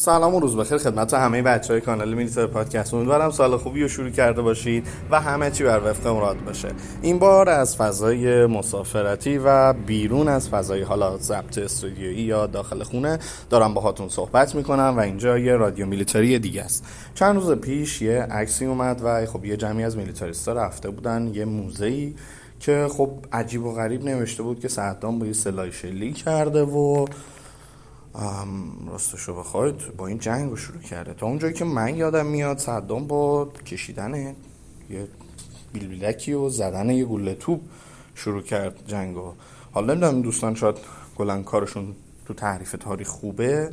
سلام و روز بخیر خدمت همه بچه های کانال میلیتر پادکست. امیدوارم سال خوبی رو شروع کرده باشید و همه چی بر وفق مراد باشه. این بار از فضای مسافرتی و بیرون از فضای حالا ضبط استودیویی یا داخل خونه دارم باهاتون صحبت می‌کنم و اینجا یه رادیو میلیتری دیگه است. چند روز پیش یه عکسی اومد و خب یه جمعی از میلیتاریستا رفته بودن یه موزه‌ای که خب عجیب و غریب نوشته بود که صدام با یه سلاح شلی کرده و راستشو بخواید با این جنگ رو شروع کرده. تا اونجایی که من یادم میاد صدام با کشیدن یه بیلبیلکی و زدن یه گوله توپ شروع کرد جنگ و حالا نمی‌دونم دوستان شاید کلن کارشون تو تعریف تاریخ خوبه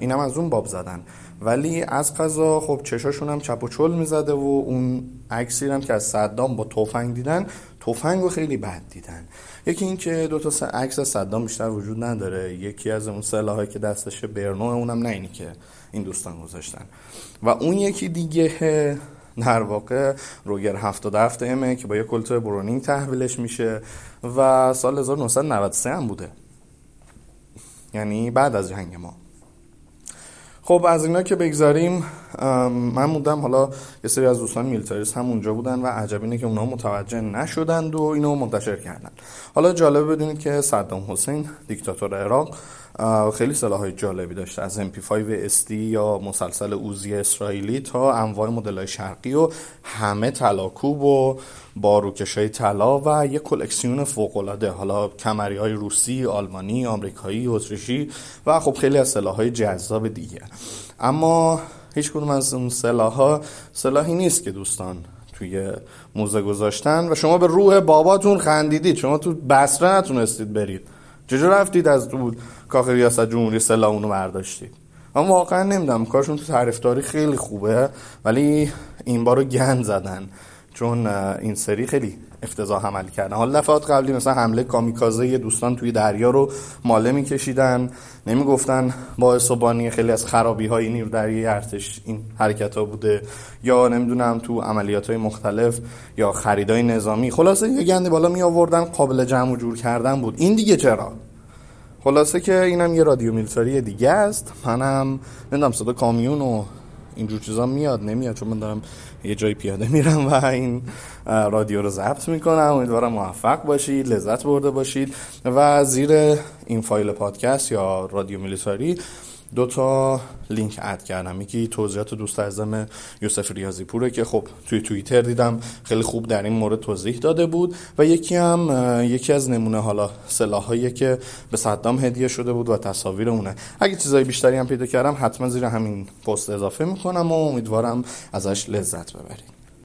اینم از اون باب زدن. ولی از قضا خب چشاشون هم چپ و چل می‌زده و اون عکسی هم که از صدام با تفنگ دیدن تفنگ رو خیلی بد دیدن. یکی این که دو تا عکس صدام بیشتر وجود نداره. یکی از اون سلاحایی که دستش برنو اونم نه اینی که این دوستان گذاشتن. و اون یکی دیگه در واقع روگر 77 امه که با یه کلتر برونینگ تحویلش میشه و سال 1993 هم بوده. یعنی بعد از جنگ ما. خب از اینا که بگذاریم من موندم حالا یه سری از دوستان میلتاریس هم اونجا بودن و عجب اینه که اونا متوجه نشدند و اینو منتشر کردن. حالا جالب بدونید که صدام حسین دیکتاتور عراق خیلی های جالبی داشته از MP5 SD یا مسلسل اوزی اسرائیلی تا انواع مدل شرقی و همه تلاکوب و باروکش های طلا و یه کلکسیون فوق العاده حالا کمری های روسی، آلمانی، آمریکایی، اتریشی و خب خیلی از های جذاب دیگه. اما هیچ کدوم از اون سلاح ها سلاحی نیست که دوستان توی موزه گذاشتن. و شما به روح باباتون خندیدید. شما تو بسره نتونستید برید. چجور رفتید از تو کاخ ریاست جمهوری سلاح اونو برداشتید؟ اما واقعا نمی‌دونم. کارشون تو تعریف خیلی خوبه. ولی این بارو گند زدن. چون این سری خیلی افتضاح عمل کردن. حالا دفعات قبلی مثلا حمله کامیکازه دوستان توی دریا رو ماله میکشیدن نمی‌گفتن باعث و بانی خیلی از خرابی های نیرو دریایی ارتش این حرکت ها بوده یا نمی‌دونم تو عملیات های مختلف یا خریدای نظامی. خلاصه یه گنده بالا می آوردن قابل جمع و جور کردن بود. این دیگه چرا؟ خلاصه که اینم یه رادیو میلتاری دیگه است. منم نمی‌دونم صدا کامیون و اینجور چیزا میاد نمیاد چون من دارم یه جای پیاده میرم و این رادیو رو ضبط می‌کنم. امیدوارم موفق باشید لذت برده باشید و زیر این فایل پادکست یا رادیو میلیتاری دو تا لینک اد کردم. یکی توضیحات دوست عزیزم یوسف ریاضی پوره که خب توی توییتر دیدم خیلی خوب در این مورد توضیح داده بود و یکی هم یکی از نمونه حالا سلاحایی که به صدام هدیه شده بود و تصاویر اونه اگه چیزای بیشتری هم پیدا کردم حتما زیر همین پست اضافه می‌کنم و امیدوارم ازش لذت ببرید